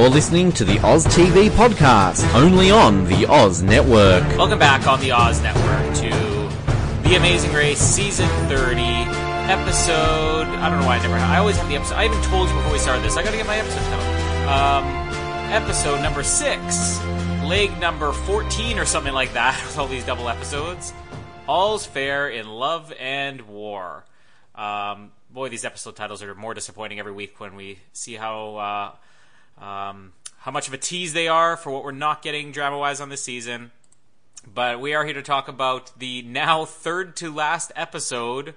You're listening to the Oz TV podcast, only on the Oz Network. Welcome back on the Oz Network to The Amazing Race Season 30, episode. I don't know why I never. I always have the episode. I even told you before we started this. I gotta get my episode title. Um, episode number six, leg number 14 or something like that, with all these double episodes. All's fair in love and war. Um, boy, these episode titles are more disappointing every week when we see how uh, um, how much of a tease they are for what we're not getting drama wise on this season. But we are here to talk about the now third to last episode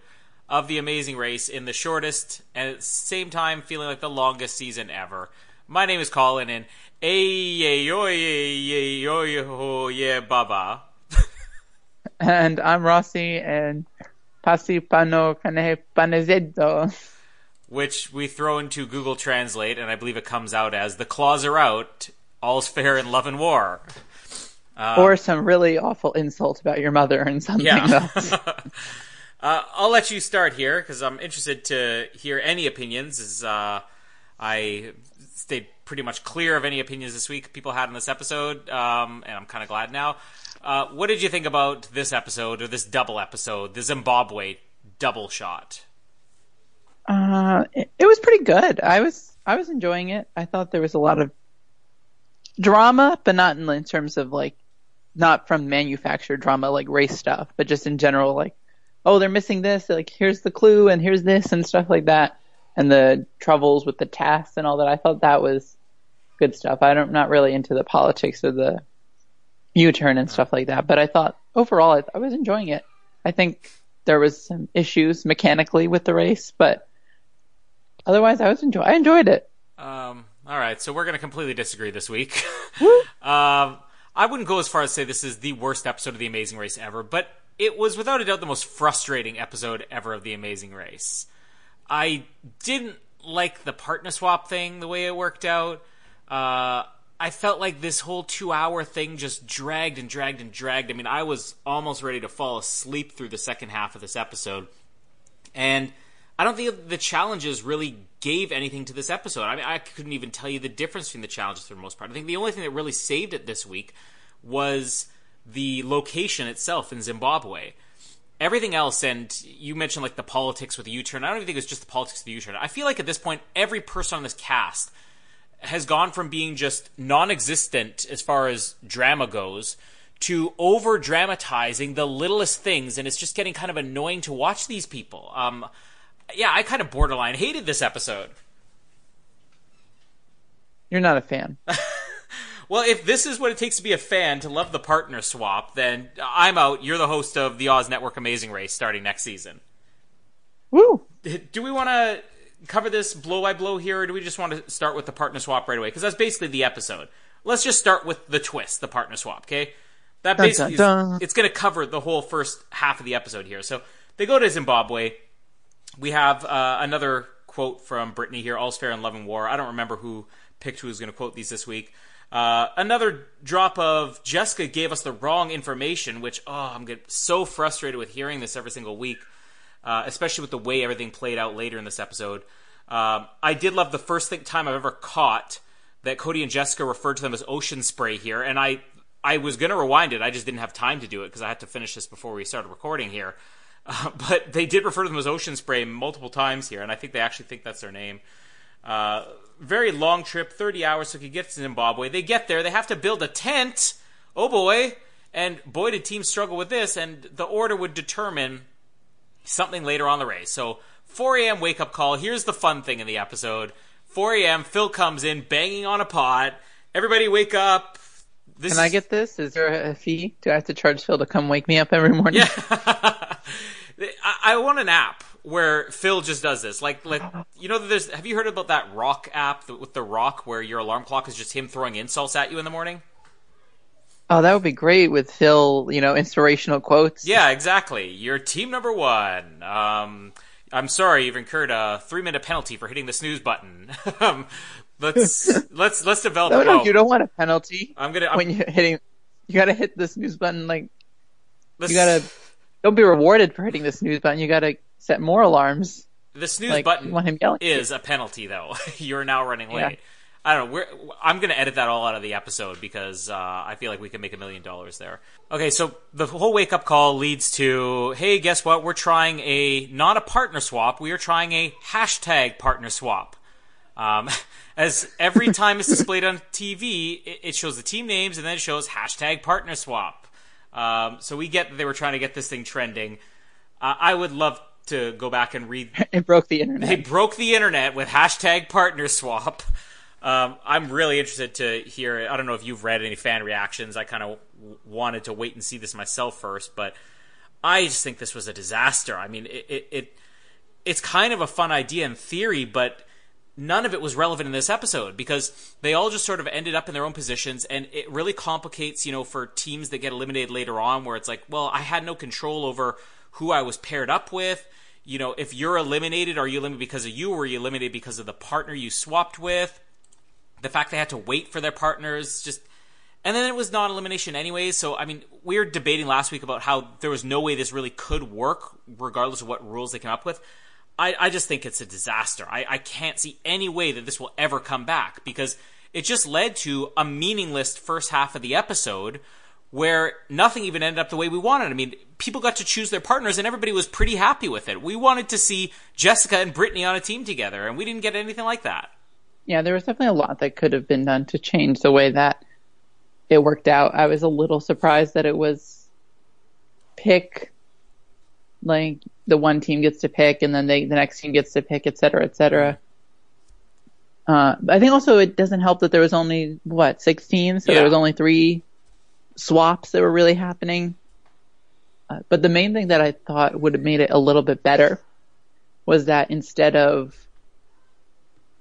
of The Amazing Race in the shortest and at the same time feeling like the longest season ever. My name is Colin, and yeah baba. And I'm Rossi, and pasi pano cane panezzetto. which we throw into Google Translate, and I believe it comes out as "the claws are out, all's fair in love and war." or some really awful insult about your mother and something Yeah. else. uh, I'll let you start here because I'm interested to hear any opinions. As uh, I stayed pretty much clear of any opinions this week people had in this episode, um, and I'm kind of glad now. Uh, what did you think about this episode or this double episode, the Zimbabwe double shot? Uh, it, was pretty good. I was I was enjoying it. I thought there was a lot of drama, but not in, in terms of like not from manufactured drama like race stuff, but just in general like oh they're missing this like here's the clue and here's this and stuff like that and the troubles with the tasks and all that. I thought that was good stuff. I don't not really into the politics of the U-turn and stuff like that, but I thought overall I, I was enjoying it. I think there was some issues mechanically with the race, but otherwise I was enjoy I enjoyed it. Um, all right, so we're going to completely disagree this week. um, I wouldn't go as far as say this is the worst episode of The Amazing Race ever, but it was without a doubt the most frustrating episode ever of The Amazing Race. I didn't like the partner swap thing, the way it worked out. Uh, I felt like this whole two hour thing just dragged and dragged and dragged. I mean, I was almost ready to fall asleep through the second half of this episode. And I don't think the challenges really gave anything to this episode. I mean, I couldn't even tell you the difference between the challenges for the most part. I think the only thing that really saved it this week was the location itself in Zimbabwe. Everything else, and you mentioned like the politics with the U turn. I don't even think it's just the politics of the U turn. I feel like at this point, every person on this cast has gone from being just non existent as far as drama goes to over dramatizing the littlest things, and it's just getting kind of annoying to watch these people. Um, yeah, I kind of borderline hated this episode. You're not a fan. Well, if this is what it takes to be a fan to love the partner swap, then I'm out. You're the host of the Oz Network Amazing Race starting next season. Woo! Do we want to cover this blow by blow here, or do we just want to start with the partner swap right away? Because that's basically the episode. Let's just start with the twist, the partner swap, okay? That Dun, basically dun, is- it's going to cover the whole first half of the episode here. So they go to Zimbabwe. We have uh, another quote from Brittany here: "All's fair in love and war." I don't remember who picked who was going to quote these this week. Uh, another drop of Jessica gave us the wrong information, which oh, I'm so frustrated with hearing this every single week, uh, especially with the way everything played out later in this episode. Um, I did love the first thing, time I've ever caught that Cody and Jessica referred to them as ocean spray here, and I I was gonna rewind it, I just didn't have time to do it because I had to finish this before we started recording here. Uh, but they did refer to them as ocean spray multiple times here, and I think they actually think that's their name. Uh, very long trip, 30 hours, so he gets to Zimbabwe. They get there, they have to build a tent. Oh boy. And boy, did teams struggle with this, and the order would determine something later on the race. So 4 a.m. wake up call. Here's the fun thing in the episode. 4 a.m. Phil comes in banging on a pot. Everybody wake up. This Can I get this? Is there a fee? Do I have to charge Phil to come wake me up every morning? Yeah. I, I want an app where Phil just does this. Like, like you know, there's. Have you heard about that Rock app th- with the Rock, where your alarm clock is just him throwing insults at you in the morning? Oh, that would be great with Phil. You know, inspirational quotes. Yeah, exactly. You're team number one. Um, I'm sorry, you've incurred a three minute penalty for hitting the snooze button. um, let's let's let's develop. No, no, you don't want a penalty I'm gonna. I'm, when you're hitting. You gotta hit the snooze button. Like let's- you gotta. Don't be rewarded for hitting the snooze button. You gotta set more alarms. The snooze Like button you want him yelling. is a penalty, though. You're now running Yeah. late. I don't know. We're, I'm going to edit that all out of the episode because uh, I feel like we can make a million dollars there. Okay, so the whole wake up call leads to hey, guess what? We're trying a not a partner swap. We are trying a hashtag partner swap. Um, as every time it's displayed on TV, it, it, shows the team names and then it shows hashtag partner swap. Um, so we get that they were trying to get this thing trending. Uh, I would love to go back and read. It broke the internet. They broke the internet with hashtag partner swap. Um, I'm really interested to hear it. I don't know if you've read any fan reactions. I kind of w- wanted to wait and see this myself first, but I just think this was a disaster. I mean, it, it, it it's kind of a fun idea in theory, but none of it was relevant in this episode because they all just sort of ended up in their own positions and it really complicates, you know, for teams that get eliminated later on where it's like, well, I had no control over who I was paired up with. You know, if you're eliminated, are you eliminated because of you or are you eliminated because of the partner you swapped with? the fact they had to wait for their partners just and then it was non elimination anyways so i mean we were debating last week about how there was no way this really could work regardless of what rules they came up with i, I just think it's a disaster I, I can't see any way that this will ever come back because it just led to a meaningless first half of the episode where nothing even ended up the way we wanted. I mean, people got to choose their partners and everybody was pretty happy with it. We wanted to see Jessica and Brittany on a team together, and we didn't get anything like that yeah, there was definitely a lot that could have been done to change the way that it worked out. I was a little surprised that it was pick, like the one team gets to pick, and then they the next team gets to pick, et cetera, et cetera. Uh, I think also it doesn't help that there was only what six teams, so yeah. there was only three swaps that were really happening. Uh, but the main thing that I thought would have made it a little bit better was that instead of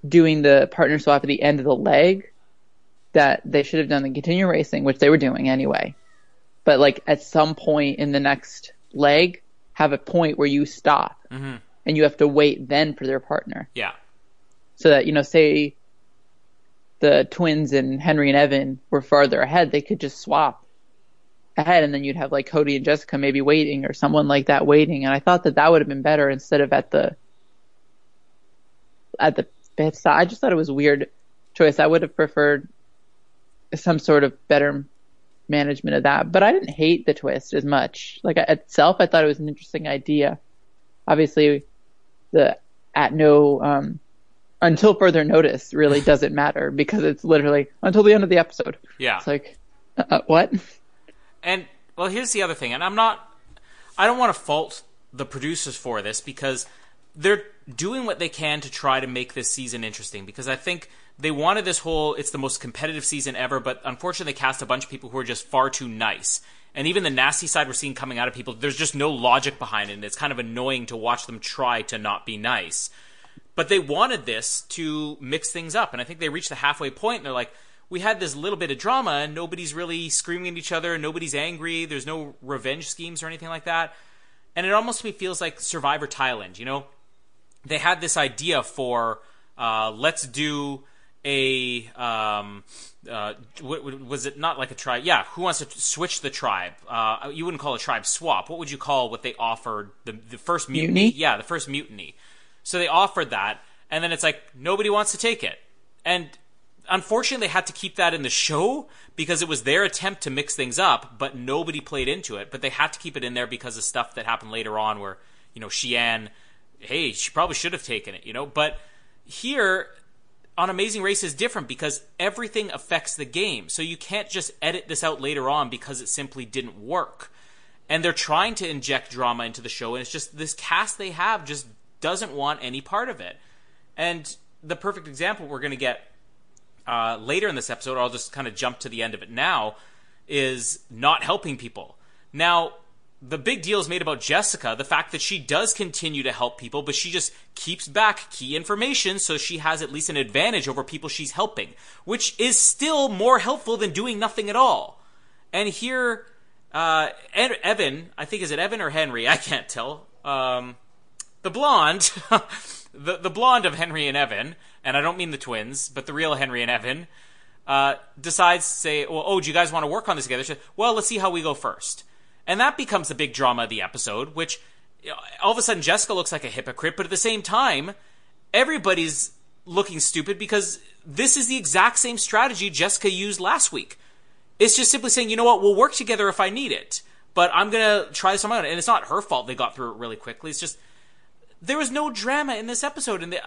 doing the partner swap at the end of the leg that they should have done the continue racing, which they were doing anyway. But like at some point in the next leg, have a point where you stop mm-hmm. and you have to wait then for their partner. Yeah. So that, you know, say the twins and Henry and Evan were farther ahead, they could just swap ahead and then you'd have like Cody and Jessica maybe waiting or someone like that waiting. And I thought that that would have been better instead of at the, at the it's I just thought it was a weird choice. I would have preferred some sort of better management of that, but I didn't hate the twist as much. Like itself, I thought it was an interesting idea. Obviously, the at no um, until further notice really doesn't matter because it's literally until the end of the episode. Yeah, it's like uh, what? And well, here's the other thing, and I'm not. I don't want to fault the producers for this because they're doing what they can to try to make this season interesting because I think they wanted this whole it's the most competitive season ever, but unfortunately they cast a bunch of people who are just far too nice. And even the nasty side we're seeing coming out of people, there's just no logic behind it. And it's kind of annoying to watch them try to not be nice. But they wanted this to mix things up. And I think they reached the halfway point and they're like, we had this little bit of drama and nobody's really screaming at each other, nobody's angry, there's no revenge schemes or anything like that. And it almost feels like Survivor Thailand, you know? they had this idea for uh, let's do a um, uh, was it not like a tribe? Yeah, who wants to switch the tribe? Uh, you wouldn't call a tribe swap. What would you call what they offered the the first mutiny? mutiny? Yeah, the first mutiny. So they offered that, and then it's like nobody wants to take it, and unfortunately they had to keep that in the show because it was their attempt to mix things up, but nobody played into it. But they had to keep it in there because of stuff that happened later on, where you know Shiann hey, she probably should have taken it, you know. But here on Amazing Race is different because everything affects the game. So you can't just edit this out later on because it simply didn't work. And they're trying to inject drama into the show, and it's just this cast they have just doesn't want any part of it. And the perfect example we're going to get uh, later in this episode, I'll just kind of jump to the end of it now, is not helping people. Now, the big deal is made about Jessica, the fact that she does continue to help people, but she just keeps back key information so she has at least an advantage over people she's helping, which is still more helpful than doing nothing at all. And here, uh, Evan, I think is it Evan or Henry? I can't tell. Um, the blonde, the the blonde of Henry and Evan, and I don't mean the twins, but the real Henry and Evan, uh, decides to say, well, oh, do you guys want to work on this together? Says, well, let's see how we go first. And that becomes the big drama of the episode, which all of a sudden Jessica looks like a hypocrite, but at the same time, everybody's looking stupid because this is the exact same strategy Jessica used last week. It's just simply saying, you know what, we'll work together if I need it, but I'm gonna try this on my own. And it's not her fault they got through it really quickly. It's just there was no drama in this episode, and the,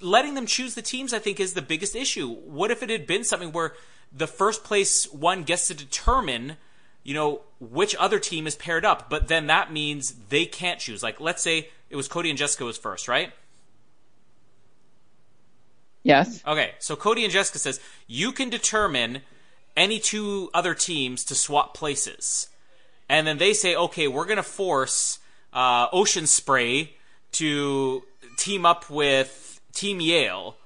letting them choose the teams, I think, is the biggest issue. What if it had been something where the first place one gets to determine, you know, which other team is paired up, but then that means they can't choose. Like, let's say it was Cody and Jessica was first, right? Yes. Okay, so Cody and Jessica says you can determine any two other teams to swap places, and then they say, okay, we're gonna force uh, Ocean Spray to team up with Team Yale,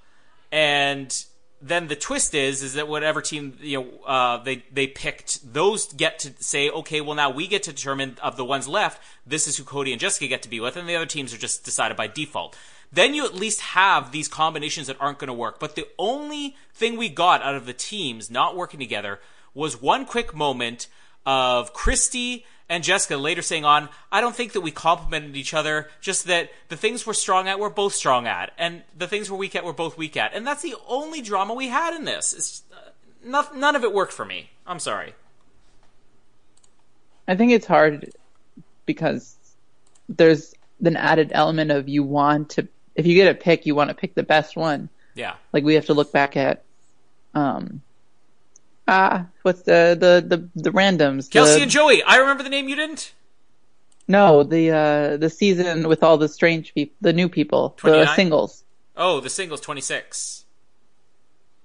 and then the twist is is that whatever team you know uh, they they picked, those get to say, okay, well now we get to determine of the ones left, this is who Cody and Jessica get to be with, and the other teams are just decided by default. Then you at least have these combinations that aren't going to work. But the only thing we got out of the teams not working together was one quick moment of Kristi and Jessica later saying on, I don't think that we complemented each other, just that the things we're strong at, we're both strong at, and the things we're weak at, we're both weak at. And that's the only drama we had in this. It's, uh, not, none of it worked for me. I'm sorry. I think it's hard because there's an added element of you want to, if you get a pick, you want to pick the best one. Yeah. Like we have to look back at, um, ah, what's the the the, the randoms? Kelsey the, and Joey. I remember the name you didn't? No, the uh the season with all the strange people, the new people, 29? the singles. Oh, the singles 26.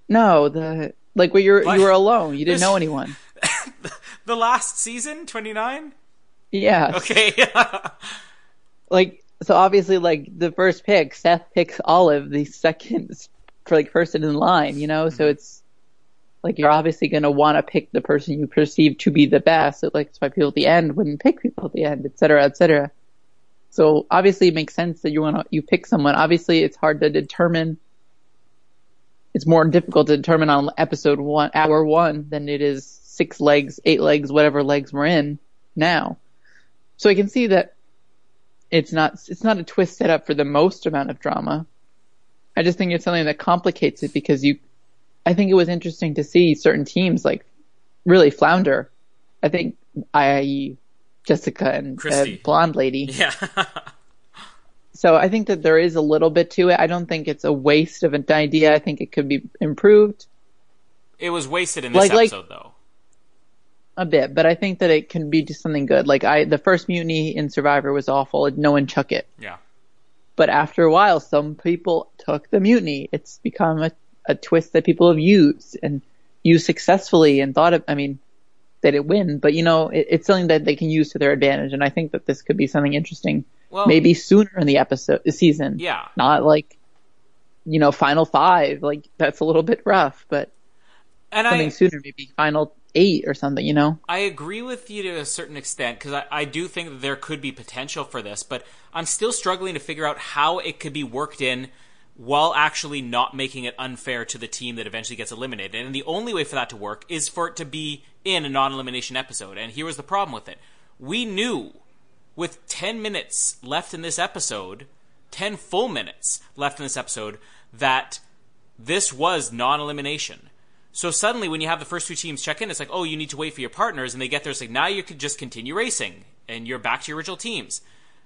No, the like where you're What? you were alone, you didn't know anyone. The last season, 29? Yeah. Okay. Like so obviously like the first pick, Seth picks Olive, the second for like person in line, you know? So it's like you're obviously gonna wanna pick the person you perceive to be the best. So like why people at the end wouldn't pick people at the end, et cetera, et cetera. So obviously it makes sense that you wanna you pick someone. Obviously it's hard to determine it's more difficult to determine on episode one, hour one, than it is six legs, eight legs, whatever legs we're in now. So I can see that it's not, it's not a twist set up for the most amount of drama. I just think it's something that complicates it because you, I think it was interesting to see certain teams like really flounder. I think, i.e. Jessica and Kristi. blonde lady. yeah. So I think that there is a little bit to it. I don't think it's a waste of an idea. I think it could be improved it was wasted in this Like- like- episode, though. a bit, but I think that it can be just something good. Like I, the first mutiny in Survivor was awful. No one took it. Yeah. But after a while, some people took the mutiny. It's become a, a twist that people have used and used successfully and thought of, I mean, they didn't win, but you know, it, it's something that they can use to their advantage. And I think that this could be something interesting. Well, maybe sooner in the episode, the season. Yeah. Not like, you know, final five. Like that's a little bit rough, but And something I, sooner, maybe final eight or something, you know? I agree with you to a certain extent because I, I do think that there could be potential for this, but I'm still struggling to figure out how it could be worked in while actually not making it unfair to the team that eventually gets eliminated. And the only way for that to work is for it to be in a non elimination episode. And here was the problem with it we knew with 10 minutes left in this episode, 10 full minutes left in this episode, that this was non elimination. So suddenly, when you have the first two teams check in, it's like, oh, you need to wait for your partners, and they get there. It's like now you could just continue racing, and you're back to your original teams.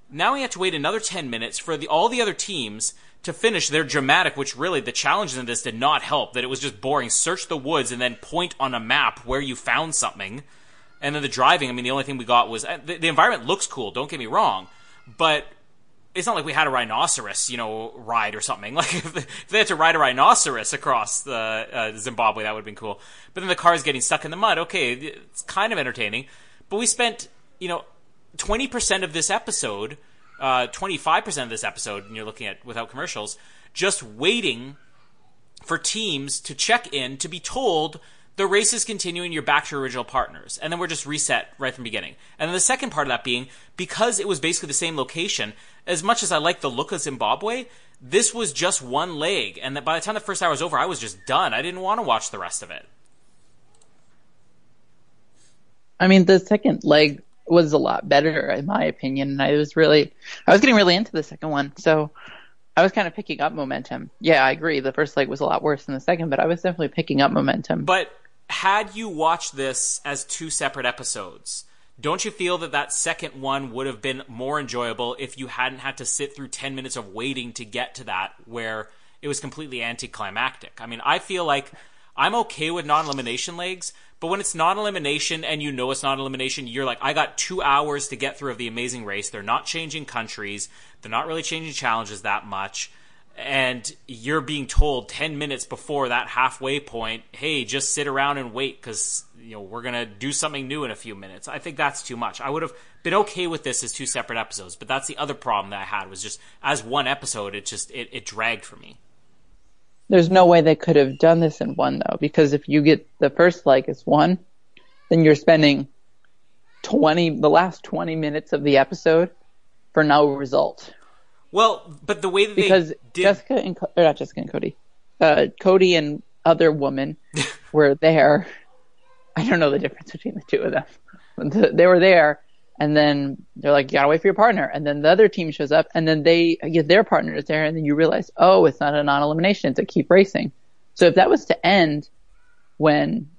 Now we have to wait another ten minutes for the all the other teams to finish their dramatic. Which really, the challenges in this did not help. That it was just boring. Search the woods and then point on a map where you found something, and then the driving. I mean, the only thing we got was uh, the, the environment looks cool. Don't get me wrong, but it's not like we had a rhinoceros, you know, ride or something. Like if they had to ride a rhinoceros across the uh, Zimbabwe, that would have been cool. But then the car's getting stuck in the mud. Okay, it's kind of entertaining. But we spent, you know, twenty percent of this episode, uh, twenty five percent of this episode, and you're looking at without commercials, just waiting for teams to check in to be told the race is continuing, you're back to your original partners. And then we're just reset right from the beginning. And then the second part of that being, because it was basically the same location, as much as I like the look of Zimbabwe, this was just one leg. And that by the time the first hour was over, I was just done. I didn't want to watch the rest of it. I mean, the second leg was a lot better, in my opinion. And I was really, I was getting really into the second one. So I was kind of picking up momentum. Yeah, I agree. The first leg was a lot worse than the second, but I was definitely picking up momentum. But had you watched this as two separate episodes, don't you feel that that second one would have been more enjoyable if you hadn't had to sit through 10 minutes of waiting to get to that where it was completely anticlimactic? I mean, I feel like I'm okay with non elimination legs, but when it's non elimination and you know it's non elimination, you're like, I got two hours to get through of the amazing race. They're not changing countries, they're not really changing challenges that much. And you're being told 10 minutes before that halfway point, hey, just sit around and wait because you know we're gonna do something new in a few minutes. I think that's too much. I would have been okay with this as two separate episodes, but that's the other problem that I had was just as one episode, it just it, it dragged for me. There's no way they could have done this in one though, because if you get the first leg as one, then you're spending 20 the last 20 minutes of the episode for no result. Well, but the way that because they did, Jessica and or not Jessica and Cody, uh, Cody and other woman were there. I don't know the difference between the two of them. They were there, and then they're like, "You gotta wait for your partner." And then the other team shows up, and then they get their partners there, and then you realize, oh, it's not a non-elimination; it's a keep racing. So if that was to end when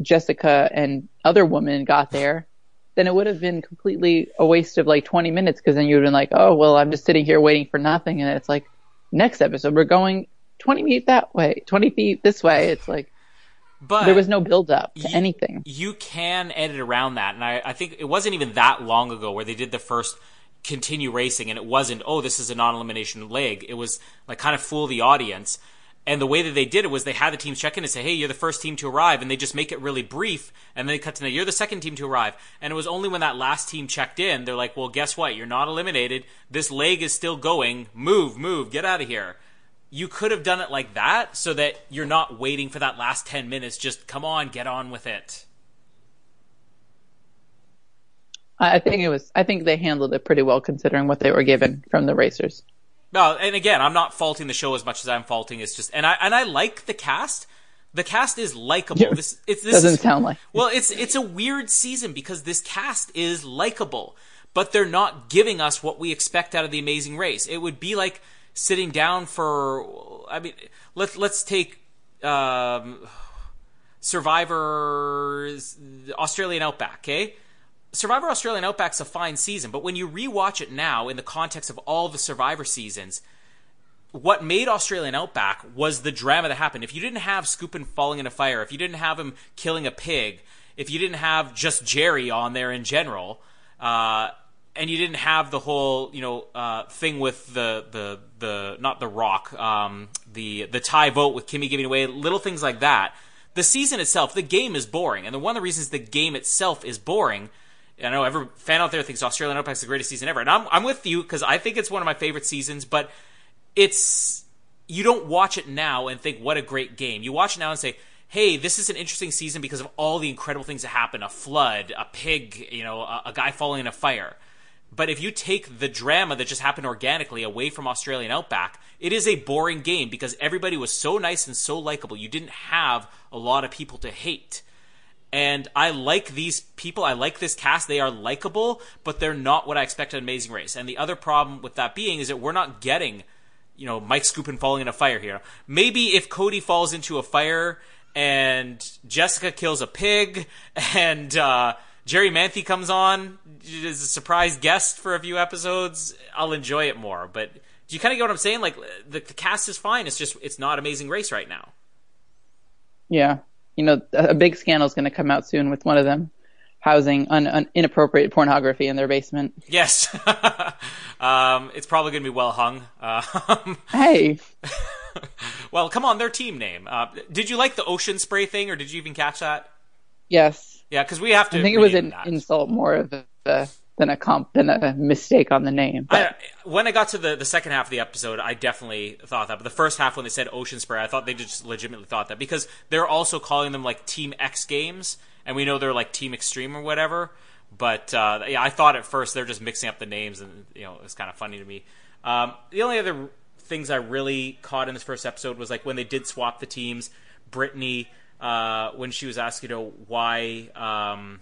Jessica and other woman got there, then it would have been completely a waste of like 20 minutes because then you would have been like, oh, well, I'm just sitting here waiting for nothing. And it's like, next episode, we're going 20 feet that way, 20 feet this way. It's like, but there was no build up to you- anything. You can edit around that, and I, I think it wasn't even that long ago where they did the first continue racing, and it wasn't oh this is a non-elimination leg. It was like kind of fool the audience. And the way that they did it was they had the teams check in and say, "Hey, you're the first team to arrive," and they just make it really brief, and then they cut to, "You're the second team to arrive." And it was only when that last team checked in, they're like, "Well, guess what? You're not eliminated. This leg is still going. Move, move, get out of here." You could have done it like that, so that you're not waiting for that last ten minutes. Just come on, get on with it. I I think it was, I think they handled it pretty well considering what they were given from the racers. No, and again, I'm not faulting the show as much as I'm faulting. It's just, and I and I like the cast. The cast is likable. Yeah. This it's this Doesn't is- sound like. Well, it's it's a weird season because this cast is likable, but they're not giving us what we expect out of the Amazing Race. It would be like sitting down for. I mean, let's let's take um, Survivor's Australian Outback. Okay, Survivor Australian Outback's a fine season, but when you rewatch it now in the context of all the Survivor seasons, what made Australian Outback was the drama that happened. If you didn't have Skupin falling in a fire, if you didn't have him killing a pig, if you didn't have just Jerri on there in general, uh, and you didn't have the whole you know uh, thing with the the the not the Rock, um, the the tie vote with Kimmi giving away little things like that. The season itself, the game is boring, and the, one of the reasons the game itself is boring. I know every fan out there thinks Australian Outback's the greatest season ever, and I'm I'm with you because I think it's one of my favorite seasons, but it's you don't watch it now and think what a great game. You watch it now and say, "Hey, this is an interesting season because of all the incredible things that happen: a flood, a pig, you know, a, a guy falling in a fire." But if you take the drama that just happened organically away from Australian Outback, it is a boring game because everybody was so nice and so likable. You didn't have a lot of people to hate. And I like these people. I like this cast. They are likable, but they're not what I expected in Amazing Race. And the other problem with that being is that we're not getting, you know, Mike Skupin falling in a fire here. Maybe if Cody falls into a fire and Jessica kills a pig and uh, Jerri Manthey comes on as a surprise guest for a few episodes, I'll enjoy it more. But do you kind of get what I'm saying? Like the, the cast is fine. It's just it's not Amazing Race right now. Yeah. You know, a big scandal is going to come out soon with one of them housing un, un, inappropriate pornography in their basement. Yes, um, it's probably going to be well hung. Um, Hey, well, come on, their team name. Uh, did you like the ocean spray thing, or did you even catch that? yes. Yeah, because we have to. I think it was an that. insult more of than a comp than a mistake on the name. But I, when I got to the, the second half of the episode, I definitely thought that. But the first half, when they said Ocean Spray, I thought they just legitimately thought that because they're also calling them like Team X Games, and we know they're like Team Extreme or whatever. But uh, yeah, I thought at first they're just mixing up the names, and you know it was kind of funny to me. Um, the only other things I really caught in this first episode was like when they did swap the teams. Brittany, uh, when she was asked, you know, why. Um,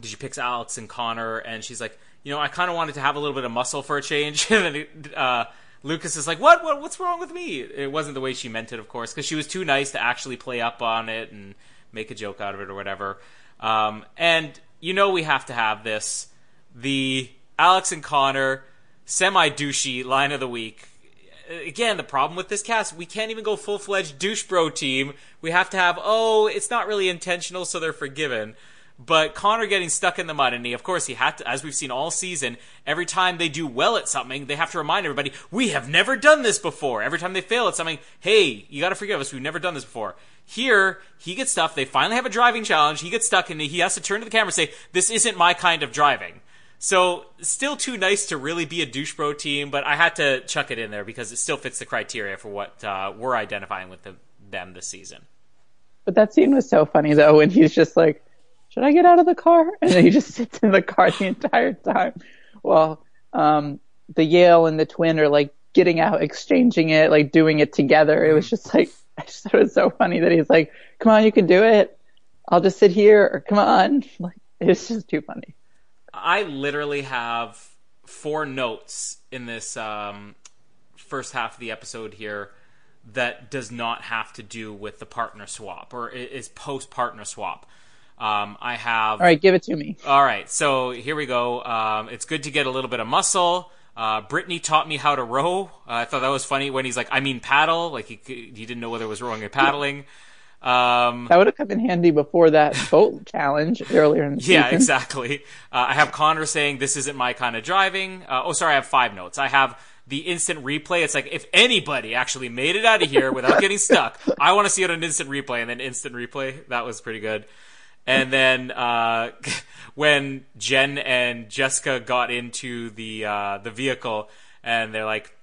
did you pick Alex and Connor? And she's like, you know, I kind of wanted to have a little bit of muscle for a change. and then, uh, Lucas is like, what? what? What's wrong with me? It wasn't the way she meant it, of course, because she was too nice to actually play up on it and make a joke out of it or whatever. Um, and you know we have to have this the Alex and Connor semi douchey line of the week. Again, the problem with this cast, we can't even go full fledged douche bro team. We have to have, oh, it's not really intentional, so they're forgiven. But Connor getting stuck in the mud, and he, of course, he had to, as we've seen all season, every time they do well at something, they have to remind everybody, we have never done this before. Every time they fail at something, hey, you gotta forgive us, we've never done this before. Here, he gets stuck, they finally have a driving challenge, he gets stuck, and he has to turn to the camera and say, this isn't my kind of driving. So, still too nice to really be a douche bro team, but I had to chuck it in there because it still fits the criteria for what uh, we're identifying with the, them this season. But that scene was so funny, though, when he's just like, should I get out of the car? And then he just sits in the car the entire time. Well, um, the Yale and the twin are like getting out, exchanging it, like doing it together. It was just like, I just thought it was so funny that he's like, come on, you can do it. I'll just sit here or come on. Like, it's just too funny. I literally have four notes in this um, first half of the episode here that does not have to do with the partner swap or is post partner swap. Um, I have. All right, give it to me. All right, so here we go. Um, it's good to get a little bit of muscle. Uh, Brittany taught me how to row. Uh, I thought that was funny when he's like, I mean paddle. Like he, he didn't know whether it was rowing or paddling. Um, that would have come in handy before that boat challenge earlier in the yeah, season. Yeah, exactly. Uh, I have Connor saying this isn't my kind of driving. Uh, oh, sorry, I have five notes. I have the instant replay. It's like if anybody actually made it out of here without getting stuck, I want to see it on instant replay and then instant replay. That was pretty good. And then uh, when Jen and Jessica got into the uh, the vehicle, and they're like,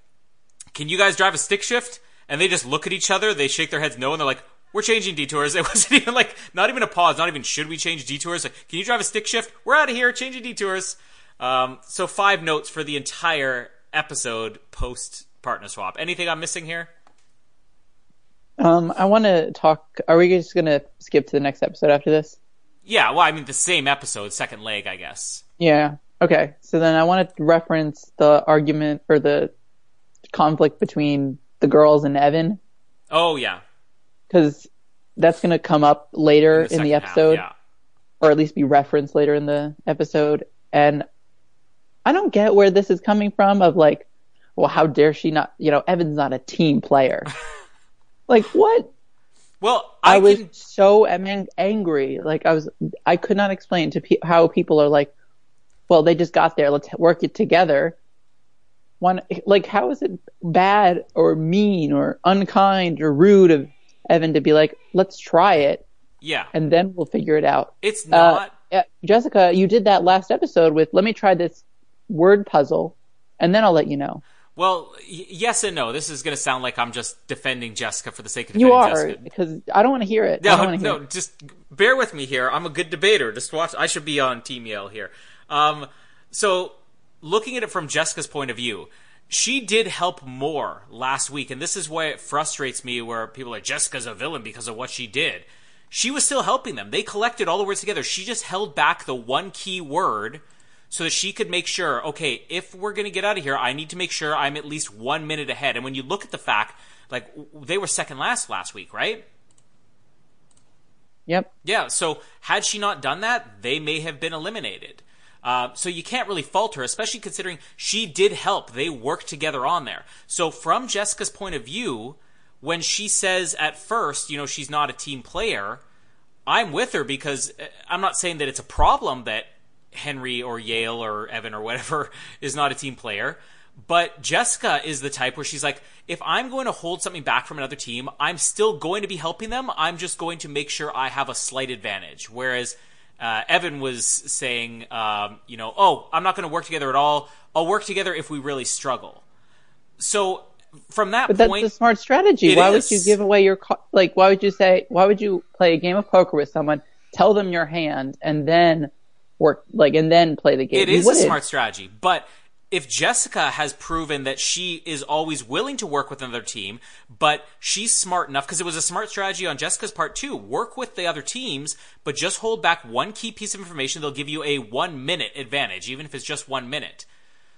"Can you guys drive a stick shift?" And they just look at each other. They shake their heads no, and they're like, "We're changing detours." It wasn't even like not even a pause. Not even should we change detours? Like, can you drive a stick shift? We're out of here. Changing detours. Um, so five notes for the entire episode post partner swap. Anything I'm missing here? Um, I want to talk. Are we just going to skip to the next episode after this? Yeah, well, I mean the same episode, second leg, I guess. Yeah. Okay. So then I want to reference the argument or the conflict between the girls and Evan. Oh yeah. Because that's going to come up later in the, in the episode, half, or at least be referenced later in the episode. And I don't get where this is coming from. Of like, well, how dare she not? You know, Evan's not a team player. like what? Well, I, I was can... so am- angry. Like I was, I could not explain to pe- how people are like, well, they just got there. Let's work it together. One, like, how is it bad or mean or unkind or rude of Evan to be like, let's try it. Yeah. And then we'll figure it out. It's not. Uh, Jessica, you did that last episode with, let me try this word puzzle and then I'll let you know. Well, y- yes and no. This is going to sound like I'm just defending Jessica for the sake of defending You are Jessica. because I don't want to hear it. No, no, it. just bear with me here. I'm a good debater. Just watch. I should be on Team Yale here. Um, so, looking at it from Jessica's point of view, she did help more last week, and this is why it frustrates me. Where people are like Jessica's a villain because of what she did. She was still helping them. They collected all the words together. She just held back the one key word so that she could make sure, okay, if we're going to get out of here, I need to make sure I'm at least one minute ahead. And when you look at the fact, like, they were second last last week, right? Yep. Yeah, so had she not done that, they may have been eliminated. Uh, so you can't really fault her, especially considering she did help. They worked together on there. So from Jessica's point of view, when she says at first, you know, she's not a team player, I'm with her because uh, I'm not saying that it's a problem that Henry or Yale or Evan or whatever is not a team player. But Jessica is the type where she's like, if I'm going to hold something back from another team, I'm still going to be helping them. I'm just going to make sure I have a slight advantage. Whereas uh, Evan was saying, um, you know, oh, I'm not going to work together at all. I'll work together if we really struggle. So from that But that's a smart strategy. Why is. would you give away your co- like? Why would you say? Why would you play a game of poker with someone, tell them your hand, and then work like and then play the game? It is a smart strategy, but if Jessica has proven that she is always willing to work with another team, but she's smart enough because it was a smart strategy on Jessica's part too. Work with the other teams, but just hold back one key piece of information. They'll give you a one minute advantage, even if it's just one minute.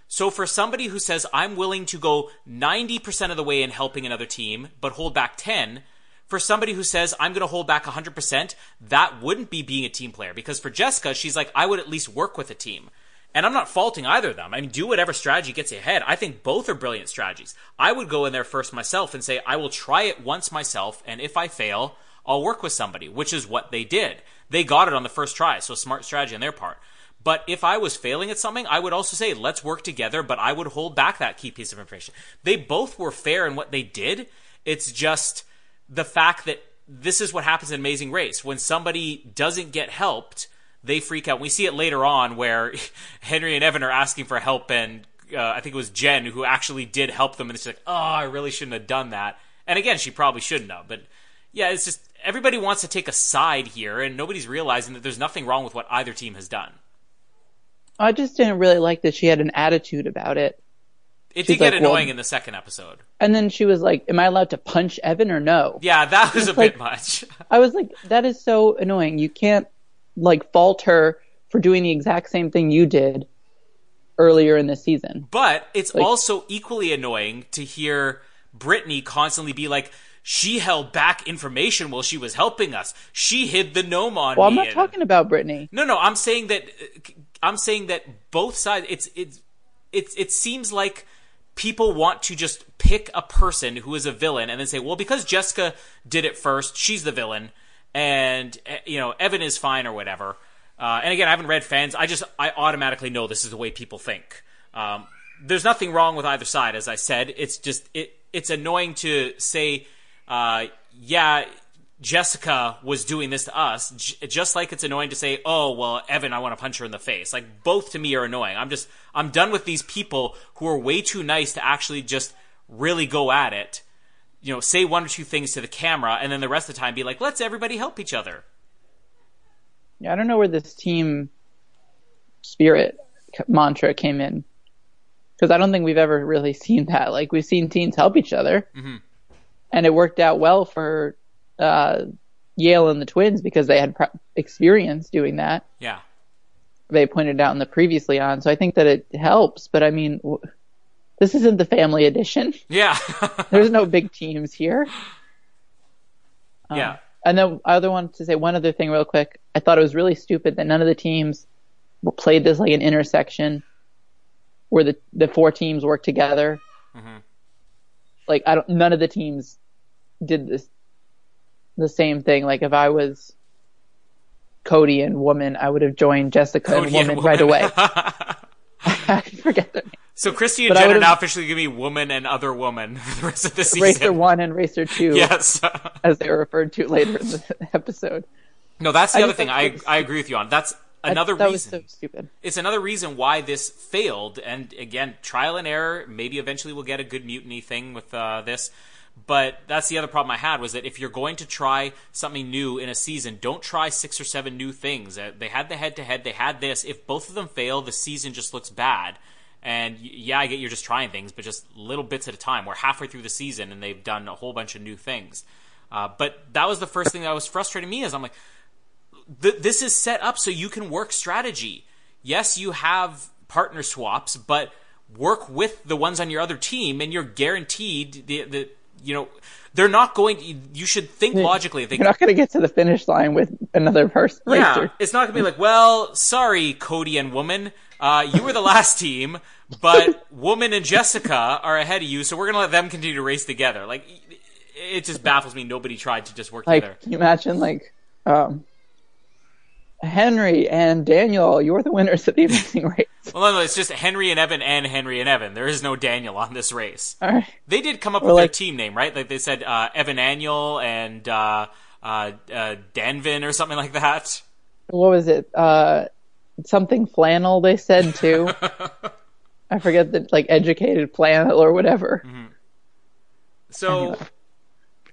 So for somebody who says I'm willing to go 90% of the way in helping another team but hold back 10, for somebody who says I'm going to hold back 100%, that wouldn't be being a team player because for Jessica, she's like I would at least work with a team. And I'm not faulting either of them. I mean, do whatever strategy gets you ahead. I think both are brilliant strategies. I would go in there first myself and say, I will try it once myself, and if I fail, I'll work with somebody, which is what they did. They got it on the first try, so smart strategy on their part. But if I was failing at something, I would also say, let's work together, but I would hold back that key piece of information. They both were fair in what they did. It's just the fact that this is what happens in Amazing Race. When somebody doesn't get helped, they freak out. We see it later on where Henry and Evan are asking for help, and uh, I think it was Jen who actually did help them, and she's like, "Oh, I really shouldn't have done that." And again, she probably shouldn't have, but yeah, it's just everybody wants to take a side here, and nobody's realizing that there's nothing wrong with what either team has done. I just didn't really like that she had an attitude about it. It She's did get like, annoying well- in the second episode. And then she was like, Am I allowed to punch Evan or no? Yeah, that was a like- bit much. I was like, That is so annoying. You can't like fault her for doing the exact same thing you did earlier in the season. But it's Like- also equally annoying to hear Brittany constantly be like, she held back information while she was helping us. She hid the gnome on Well, I'm me. not and- talking about Brittany. No, no, I'm saying that. I'm saying that both sides. It's it's it's it seems like people want to just pick a person who is a villain and then say, well, because Jessica did it first, she's the villain, and eh, you know Evan is fine or whatever. Uh, and again, I haven't read fans. I just I automatically know this is the way people think. Um, there's nothing wrong with either side, as I said. It's just it it's annoying to say, uh, yeah. Jessica was doing this to us, j- just like it's annoying to say, "Oh, well, Evan, I want to punch her in the face." Like both to me are annoying. I'm just I'm done with these people who are way too nice to actually just really go at it. You know, say one or two things to the camera, and then the rest of the time be like, "Let's everybody help each other." Yeah, I don't know where this team spirit mantra came in. Because I don't think we've ever really seen that. Like, we've seen teams help each other. And it worked out well for uh, Yale and the Twins because they had pr- experience doing that. Yeah, They pointed out in the previously on. So I think that it helps. But I mean, w- this isn't the family edition. yeah, There's no big teams here. yeah. Um, and then I other wanted to say one other thing real quick. I thought it was really stupid that none of the teams played this like an intersection where the the four teams work together. Mm-hmm. Like I don't, none of the teams did this the same thing. Like if I was Cody and woman, I would have joined Jessica Cody and and woman right away. I forget their name. So Kristi and But Jen are now officially gonna be woman and other woman for the rest of the season. Racer one and Racer two, Yes. as they were referred to later in the episode. no, that's the I other thing. I I agree with you on. That's another that was reason. so stupid. it's another reason why this failed. And again, trial and error. Maybe eventually we'll get a good mutiny thing with uh, this. But that's the other problem I had was that if you're going to try something new in a season, don't try six or seven new things. Uh, They had the head to head. They had this. If both of them fail, the season just looks bad. And yeah, I get you're just trying things, but just little bits at a time. We're halfway through the season and they've done a whole bunch of new things. Uh, but that was the first thing that was frustrating me is I'm like, th- this is set up so you can work strategy. Yes, you have partner swaps, but work with the ones on your other team, and you're guaranteed the the you know they're not going. To, you should think logically. They, You're not going to get to the finish line with another person. yeah, racer. it's not gonna be like, well, sorry, Cody and Woman, uh, you were the last team, but Woman and Jessica are ahead of you, so we're gonna let them continue to race together. Like, it just baffles me. Nobody tried to just work Like, together. can you imagine, like, um, Henry and Daniel, you're the winners of the Amazing Race. Well, no, no, it's just Henry and Evan and Henry and Evan. There is no Daniel on this race. All right. They did come up Or with like- their team name, right? Like they said uh, Evan Annual and uh, uh, uh, Danvin or something like that. What was it? Uh, something flannel, they said too. I forget the, like, educated flannel or whatever. Mm-hmm. So, Anyway.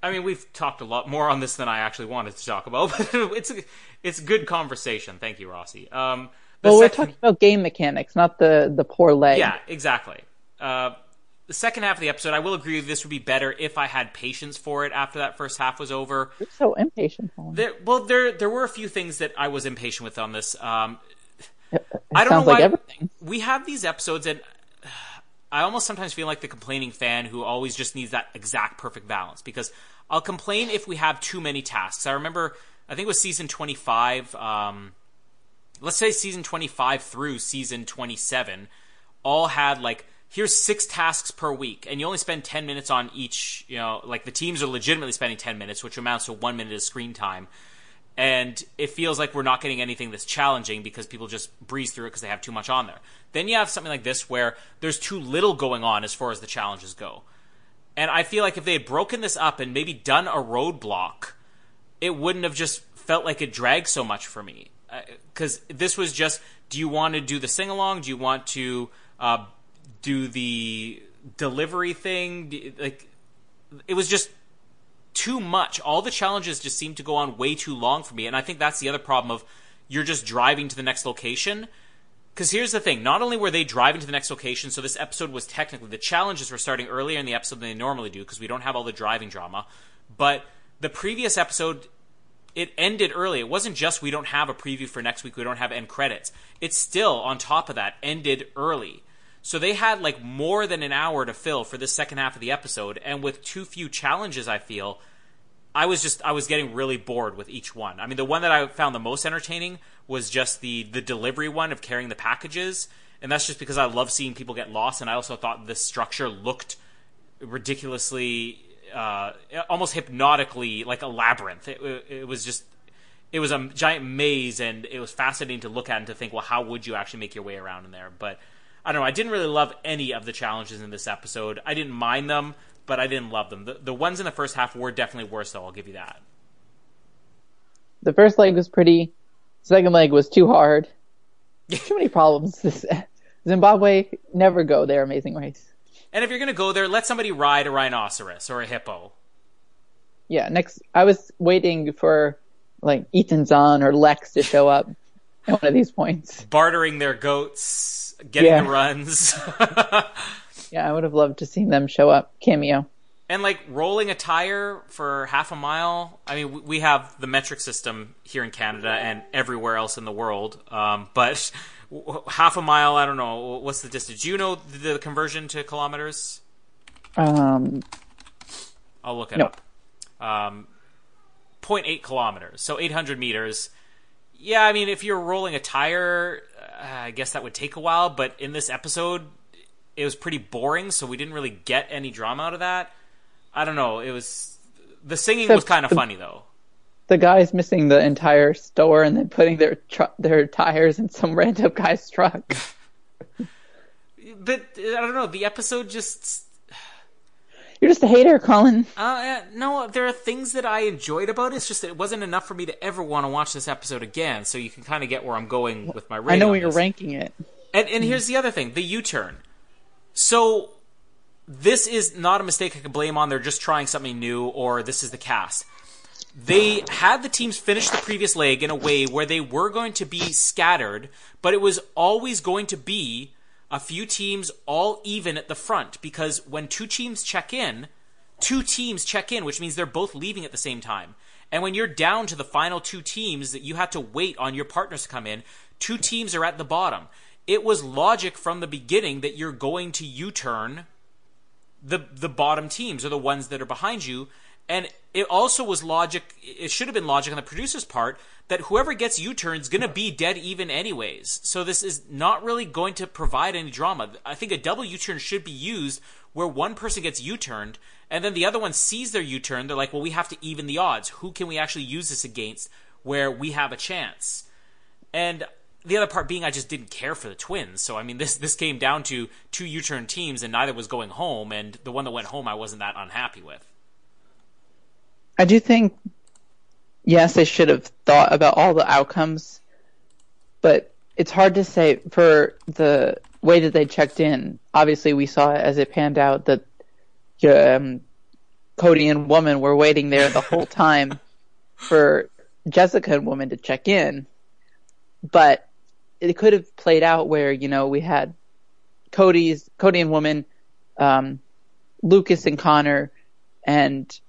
I mean, we've talked a lot more on this than I actually wanted to talk about, but it's a, it's good conversation. Thank you, Rossi. Um, Well, we're talking about game mechanics, not the, the poor leg. Yeah, exactly. Uh, the second half of the episode, I will agree this would be better if I had patience for it after that first half was over. You're so impatient. There, well, there there were a few things that I was impatient with on this. Um, It I don't know like why everything. we have these episodes, and I almost sometimes feel like the complaining fan who always just needs that exact perfect balance because I'll complain if we have too many tasks. I remember, I think it was season 25, um, let's say season 25 through season 27, all had like, here's six tasks per week, and you only spend 10 minutes on each, you know, like the teams are legitimately spending 10 minutes, which amounts to one minute of screen time and it feels like we're not getting anything that's challenging because people just breeze through it because they have too much on there. Then you have something like this where there's too little going on as far as the challenges go. And I feel like if they had broken this up and maybe done a roadblock, it wouldn't have just felt like it dragged so much for me. Because uh, this was just do you want to do the sing along? Do you want to uh, do the delivery thing? Like, it was just too much. All the challenges just seemed to go on way too long for me, and I think that's the other problem of you're just driving to the next location. Because here's the thing: not only were they driving to the next location, so this episode was technically the challenges were starting earlier in the episode than they normally do because we don't have all the driving drama. But the previous episode, it ended early. It wasn't just we don't have a preview for next week, we don't have end credits. It's still on top of that ended early. So they had like more than an hour to fill for this second half of the episode, and with too few challenges, I feel I was just I was getting really bored with each one. I mean, the one that I found the most entertaining was just the the delivery one of carrying the packages, and that's just because I love seeing people get lost, and I also thought this structure looked ridiculously, uh, almost hypnotically like a labyrinth. It, it was just it was a giant maze, and it was fascinating to look at and to think, well, how would you actually make your way around in there? But I don't know. I didn't really love any of the challenges in this episode. I didn't mind them, but I didn't love them. The, the ones in the first half were definitely worse, though. I'll give you that. The first leg was pretty. Second leg was too hard. too many problems. Zimbabwe never go there. Amazing Race. And if you're gonna go there, let somebody ride a rhinoceros or a hippo. Yeah. Next, I was waiting for like Ethan Zohn or Lex to show up at one of these points. Bartering their goats getting yeah. the runs. yeah, I would have loved to see them show up cameo. And like rolling a tire for half a mile. I mean, we have the metric system here in Canada and everywhere else in the world. Um, but half a mile, I don't know. What's the distance? Do you know the conversion to kilometers? Um, I'll look it no. up. Um, 0.8 kilometers, so 800 meters. Yeah, I mean, if you're rolling a tire, I guess that would take a while, but in this episode, it was pretty boring, so we didn't really get any drama out of that. I don't know. It was the singing was kind of funny though. The guys missing the entire store and then putting their tr- their tires in some random guy's truck. but I don't know. The episode just you're just a hater, Colin. Uh, no, there are things that I enjoyed about it. It's just that it wasn't enough for me to ever want to watch this episode again. So you can kind of get where I'm going with my rating. I know where you're ranking it. And and here's the other thing: the U-turn. So this is not a mistake I can blame on. They're just trying something new, or this is the cast. They had the teams finish the previous leg in a way where they were going to be scattered, but it was always going to be a few teams all even at the front because when two teams check in, two teams check in, which means they're both leaving at the same time. And when you're down to the final two teams that you have to wait on your partners to come in, two teams are at the bottom. It was logic from the beginning that you're going to U-turn the the bottom teams are the ones that are behind you and it also was logic it should have been logic on the producer's part that whoever gets U-turn is going to be dead even anyways. So this is not really going to provide any drama. I think a double U-turn should be used where one person gets U-turned and then the other one sees their U-turn. They're like, well, we have to even the odds. Who can we actually use this against where we have a chance? And the other part being I just didn't care for the twins. So I mean this this came down to two U-turn teams and neither was going home and the one that went home I wasn't that unhappy with. I do think yes, they should have thought about all the outcomes, but it's hard to say for the way that they checked in. Obviously, we saw it as it panned out that um, Cody and Woman were waiting there the whole time for Jessica and Woman to check in, but it could have played out where you know we had Cody's Cody and Woman, um, Lucas and Conor, and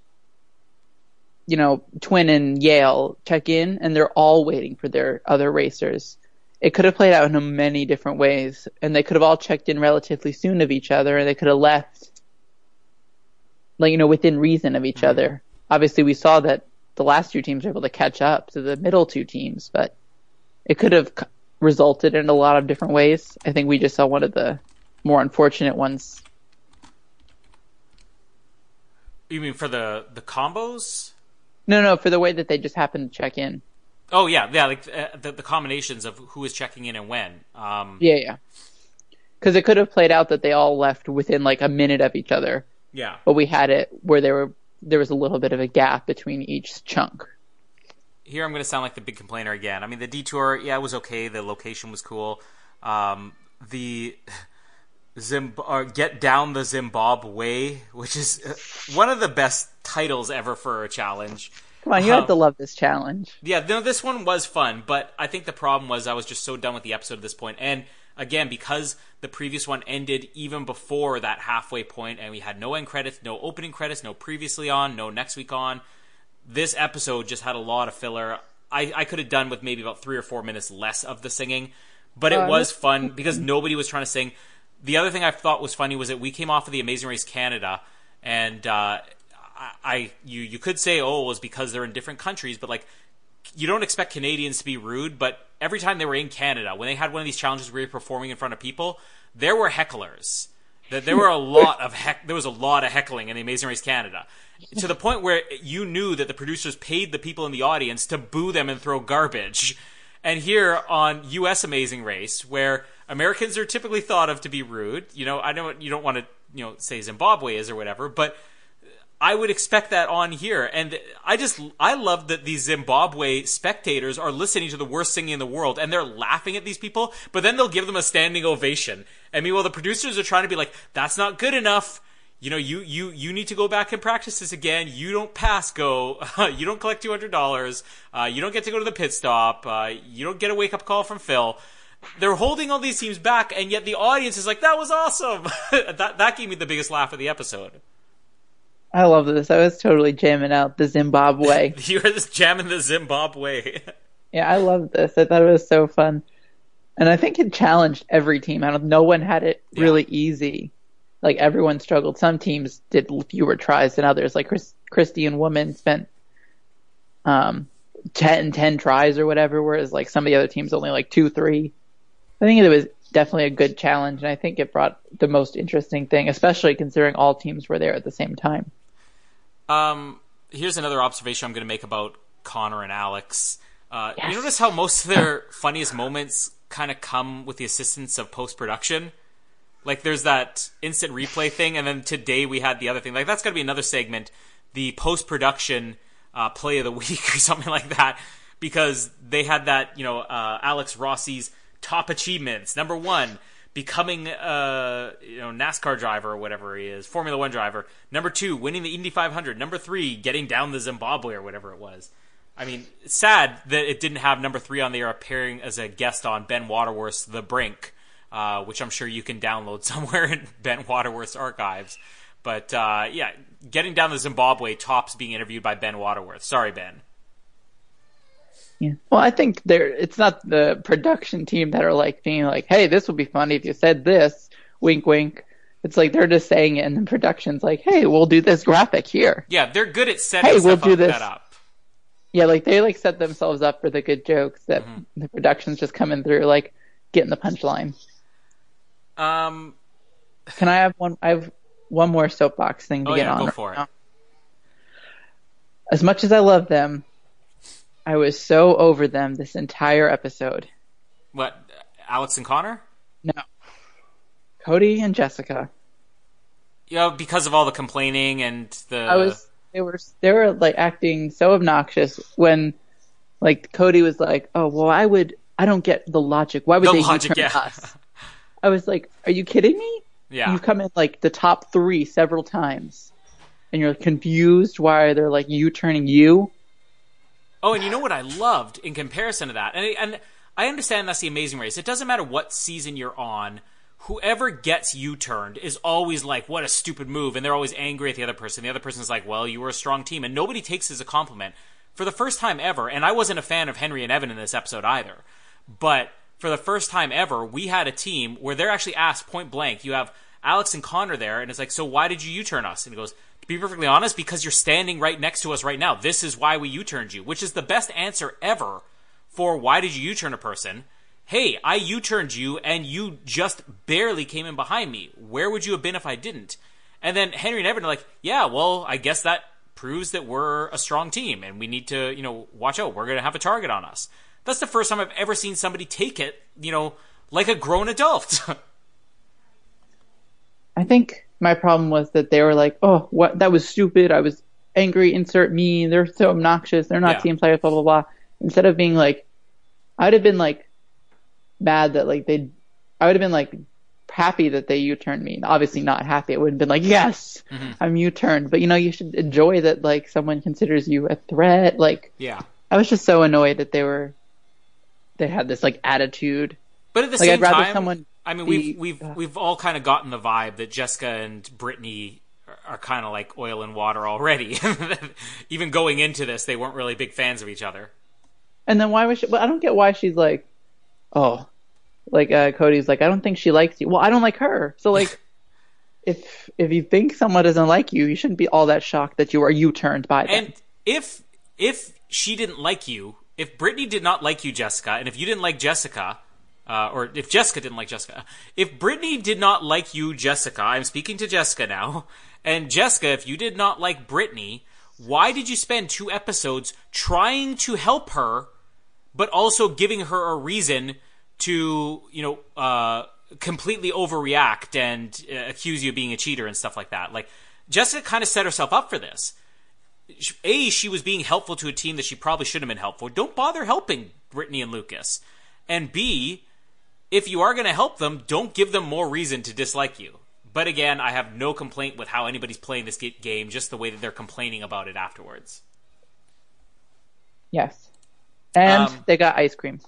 you know, Twin and Yale check in and they're all waiting for their other racers. it could have played out in many different ways, and they could have all checked in relatively soon of each other, and they could have left, like you know, within reason of each mm-hmm. other. Obviously, we saw that the last two teams were able to catch up to the middle two teams, but it could have resulted in a lot of different ways. I think we just saw one of the more unfortunate ones. You mean for the the combos? No, no, for the way that they just happened to check in. Oh yeah, yeah, like uh, the, the combinations of who is checking in and when. Um, yeah, yeah. Because it could have played out that they all left within like a minute of each other. Yeah. But we had it where there were there was a little bit of a gap between each chunk. Here I'm going to sound like the big complainer again. I mean, the detour, yeah, it was okay. The location was cool. Um, the Zim- uh, get down the Zimbabwe, which is uh, one of the best titles ever for a challenge. Come on, you um, have to love this challenge. Yeah, no, this one was fun, but I think the problem was I was just so done with the episode at this point. And again, because the previous one ended even before that halfway point, and we had no end credits, no opening credits, no previously on, no next week on. This episode just had a lot of filler. I, I could have done with maybe about three or four minutes less of the singing, but it uh, was fun because nobody was trying to sing. The other thing I thought was funny was that we came off of the Amazing Race Canada, and uh, I, you you could say oh it was because they're in different countries, but like you don't expect Canadians to be rude, but every time they were in Canada, when they had one of these challenges where you're performing in front of people, there were hecklers. That there were a lot of heck. There was a lot of heckling in the Amazing Race Canada, to the point where you knew that the producers paid the people in the audience to boo them and throw garbage. And here on U.S. Amazing Race, where Americans are typically thought of to be rude, you know, I know you don't want to, you know, say Zimbabwe is or whatever, but I would expect that on here. And I just, I love that these Zimbabwe spectators are listening to the worst singing in the world and they're laughing at these people, but then they'll give them a standing ovation. And meanwhile, the producers are trying to be like, that's not good enough. You know, you, you, you need to go back and practice this again. You don't pass go. you don't collect $200. Uh, you don't get to go to the pit stop. Uh, you don't get a wake up call from Phil they're holding all these teams back, and yet the audience is like, "That was awesome." that that gave me the biggest laugh of the episode. I love this. I was totally jamming out the Zimbabwe. you were just jamming the Zimbabwe. yeah, I love this. I thought it was so fun. And I think it challenged every team. I don't no one had it really yeah. easy. Like everyone struggled. Some teams did fewer tries than others. Like Chris, Christian woman spent um 10, 10 tries or whatever, whereas like some of the other teams only like two, three. I think it was definitely a good challenge, and I think it brought the most interesting thing, especially considering all teams were there at the same time. Um, here's another observation I'm going to make about Conor and Alex. Uh, yes. You notice how most of their funniest moments kind of come with the assistance of post production? Like there's that instant replay thing, and then today we had the other thing. Like that's got to be another segment, the post production uh, play of the week or something like that, because they had that, you know, uh, Alex Rossi's top achievements. Number one, becoming a you know NASCAR driver or whatever he is, Formula One driver. Number two, winning the Indy 500. Number three, getting down the Zimbabwe or whatever it was. I mean, sad that it didn't have number three on there appearing as a guest on Ben Waterworth's The Brink, uh, which I'm sure you can download somewhere in Ben Waterworth's archives. But uh, yeah, getting down the Zimbabwe tops being interviewed by Ben Waterworth. Sorry, Ben. Yeah. Well, I think there it's not the production team that are like being like, "Hey, this would be funny if you said this." Wink, wink. It's like they're just saying it, and the production's like, "Hey, we'll do this graphic here." Yeah, they're good at setting hey, we'll do this. up. Yeah, like they like set themselves up for the good jokes that mm-hmm. the production's just coming through, like getting the punchline. Um, can I have one? I have one more soapbox thing to oh, get yeah, on. Go for it. As much as I love them, I was so over them this entire episode. What, Alex and Conor? No. Cody and Jessica. You know, because of all the complaining and the. I was. They were. They were like acting so obnoxious when, like, Cody was like, "Oh well, I would. I don't get the logic. Why would the they logic, yeah. us?" I was like, "Are you kidding me? Yeah. You've come in like the top three several times, and you're confused why they're like you turning you." Oh, and you know what I loved in comparison to that, and and I understand that's the Amazing Race. It doesn't matter what season you're on. Whoever gets U-turned is always like, "What a stupid move," and they're always angry at the other person. The other person's like, "Well, you were a strong team," and nobody takes it as a compliment. For the first time ever, and I wasn't a fan of Henry and Evan in this episode either, but for the first time ever, we had a team where they're actually asked point blank. You have Alex and Conor there, and it's like, so why did you U-turn us? And he goes, to be perfectly honest, because you're standing right next to us right now. This is why we U-turned you, which is the best answer ever for why did you U-turn a person. Hey, I U-turned you, and you just barely came in behind me. Where would you have been if I didn't? And then Henry and Evan are like, yeah, well, I guess that proves that we're a strong team, and we need to, you know, watch out. We're going to have a target on us. That's the first time I've ever seen somebody take it, you know, like a grown adult. I think my problem was that they were like, "Oh, what? That was stupid. I was angry. Insert me. They're so obnoxious. They're not Yeah. team players." Blah blah blah. Instead of being like, I'd have been like mad that like they, I would have been like happy that they U-turned me. Obviously not happy. It would have been like, yes, mm-hmm. I'm U-turned. But you know, you should enjoy that like someone considers you a threat. Like yeah. I was just so annoyed that they were, they had this like attitude. But at the Like, same I'd rather time, someone I mean, be- we've we've uh, we've all kind of gotten the vibe that Jessica and Brittany are, are kind of like oil and water already. Even going into this, they weren't really big fans of each other. And then why was she? Well, I don't get why she's like, oh, like uh, Cody's like, I don't think she likes you. Well, I don't like her. So like, if if you think someone doesn't like you, you shouldn't be all that shocked that you are U-turned by them. And if if she didn't like you, if Brittany did not like you, Jessica, and if you didn't like Jessica, uh, or if Jessica didn't like Jessica, if Brittany did not like you, Jessica, I'm speaking to Jessica now, and Jessica, if you did not like Brittany, why did you spend two episodes trying to help her, but also giving her a reason to, you know, uh, completely overreact and uh, accuse you of being a cheater and stuff like that? Like, Jessica kind of set herself up for this. A, she was being helpful to a team that she probably shouldn't have been helpful. Don't bother helping Brittany and Lucas. And B, if you are going to help them, don't give them more reason to dislike you. But again, I have no complaint with how anybody's playing this game, just the way that they're complaining about it afterwards. yes, and Um, they got ice cream.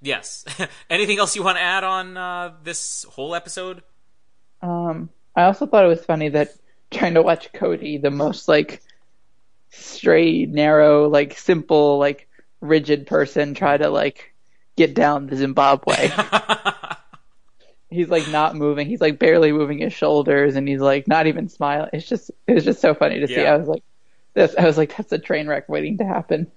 Yes. Anything else you want to add on uh, this whole episode? Um, I also thought it was funny that trying to watch Cody, the most like straight, narrow, like simple, like rigid person, try to like get down the Zimbabwe. he's like not moving. He's like barely moving his shoulders, and he's like not even smiling. It's just it was just so funny to see. I was like, this. I was like, that's a train wreck waiting to happen.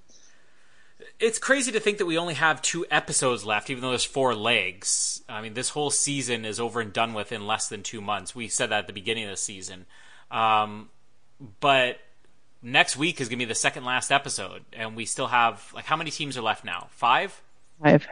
it's crazy to think that we only have two episodes left, even though there's four legs. I mean, this whole season is over and done with in less than two months. We said that at the beginning of the season. Um, but next week is going to be the second last episode, and we still have, like, how many teams are left now? Five? I've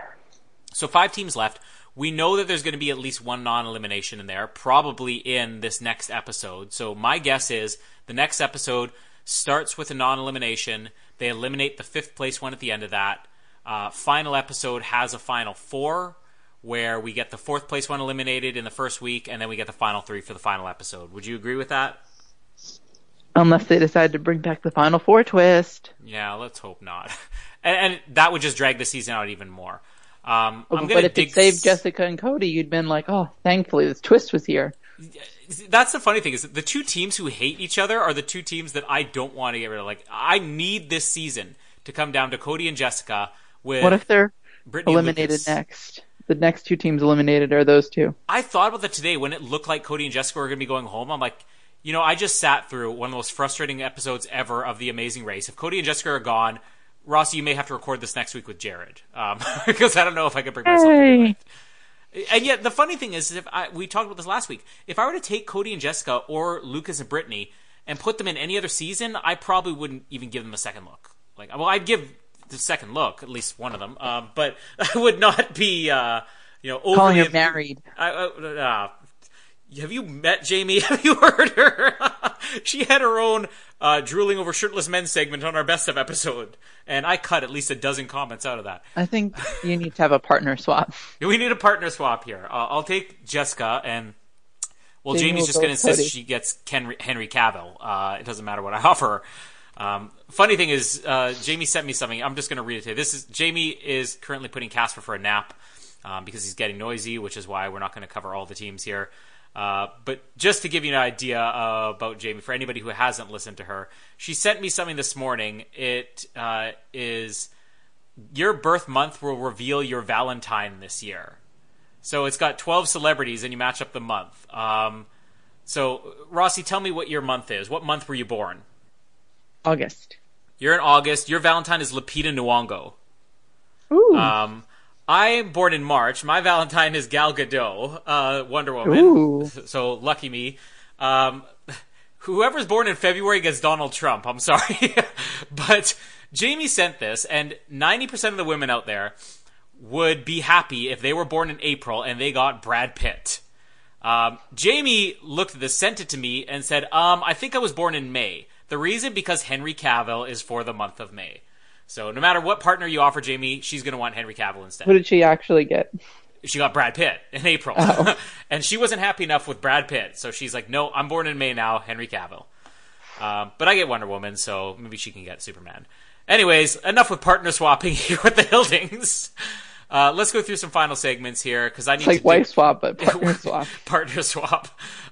So five teams left. We know that there's going to be at least one non-elimination in there, probably in this next episode. So my guess is the next episode starts with a non-elimination. They eliminate the fifth place one at the end of that. Uh, final episode has a final four, where we get the fourth place one eliminated in the first week, and then we get the final three for the final episode. Would you agree with that? Unless they decide to bring back the final four twist. Yeah, let's hope not. and, and that would just drag the season out even more. Um, I'm but if dig it saved Jessica and Cody, you'd been like, oh, thankfully this twist was here. that's the funny thing is the two teams who hate each other are the two teams that I don't want to get rid of. Like I need this season to come down to Cody and Jessica with What if they're Brittany eliminated Lucas. next? The next two teams eliminated are those two. I thought about that today when it looked like Cody and Jessica were going to be going home. I'm like, you know, I just sat through one of the most frustrating episodes ever of The Amazing Race. If Cody and Jessica are gone, Rossi, you may have to record this next week with Jared um, because I don't know if I could bring myself to do it. And yet, the funny thing is, if I, we talked about this last week, if I were to take Cody and Jessica or Lucas and Brittany and put them in any other season, I probably wouldn't even give them a second look. Like, well, I'd give the second look at least one of them, um, but I would not be, uh, you know, Calling overly her married. I, uh, uh, have you met Jamie? Have you heard her? she had her own uh, drooling over shirtless men segment on our best of episode, and I cut at least a dozen comments out of that. I think you need to have a partner swap. We need a partner swap here. Uh, I'll take Jessica, and well, Jamie Jamie's just going to insist Cody. she gets Ken, Henry Cavill. Uh, it doesn't matter what I offer her. Um, funny thing is, uh, Jamie sent me something. I'm just going to read it to you. This is Jamie is currently putting Casper for a nap um, because he's getting noisy, which is why we're not going to cover all the teams here. Uh, but just to give you an idea uh, about Jamie, for anybody who hasn't listened to her, she sent me something this morning. It uh, is your birth month will reveal your Valentine this year. So it's got 12 celebrities and you match up the month. Um, so, Rossi, tell me what your month is. What month were you born? August. You're in August. Your Valentine is Lupita Nyong'o. Ooh. Um, I'm born in March. My Valentine is Gal Gadot, uh, Wonder Woman. Ooh. So lucky me. Um, whoever's born in February gets Donald Trump. I'm sorry, but Jamie sent this, and 90% of the women out there would be happy if they were born in April and they got Brad Pitt. Um, Jamie looked at this, sent it to me, and said, um, I think I was born in May. The reason because Henry Cavill is for the month of May. So no matter what partner you offer Jamie, she's going to want Henry Cavill instead. What did she actually get? She got Brad Pitt in April. Oh. and she wasn't happy enough with Brad Pitt. So she's like, no, I'm born in May now, Henry Cavill. Um, but I get Wonder Woman, so maybe she can get Superman. Anyways, enough with partner swapping here with the Hildings. Uh, let's go through some final segments here because I need It's like to wife do- swap, but partner swap. partner swap.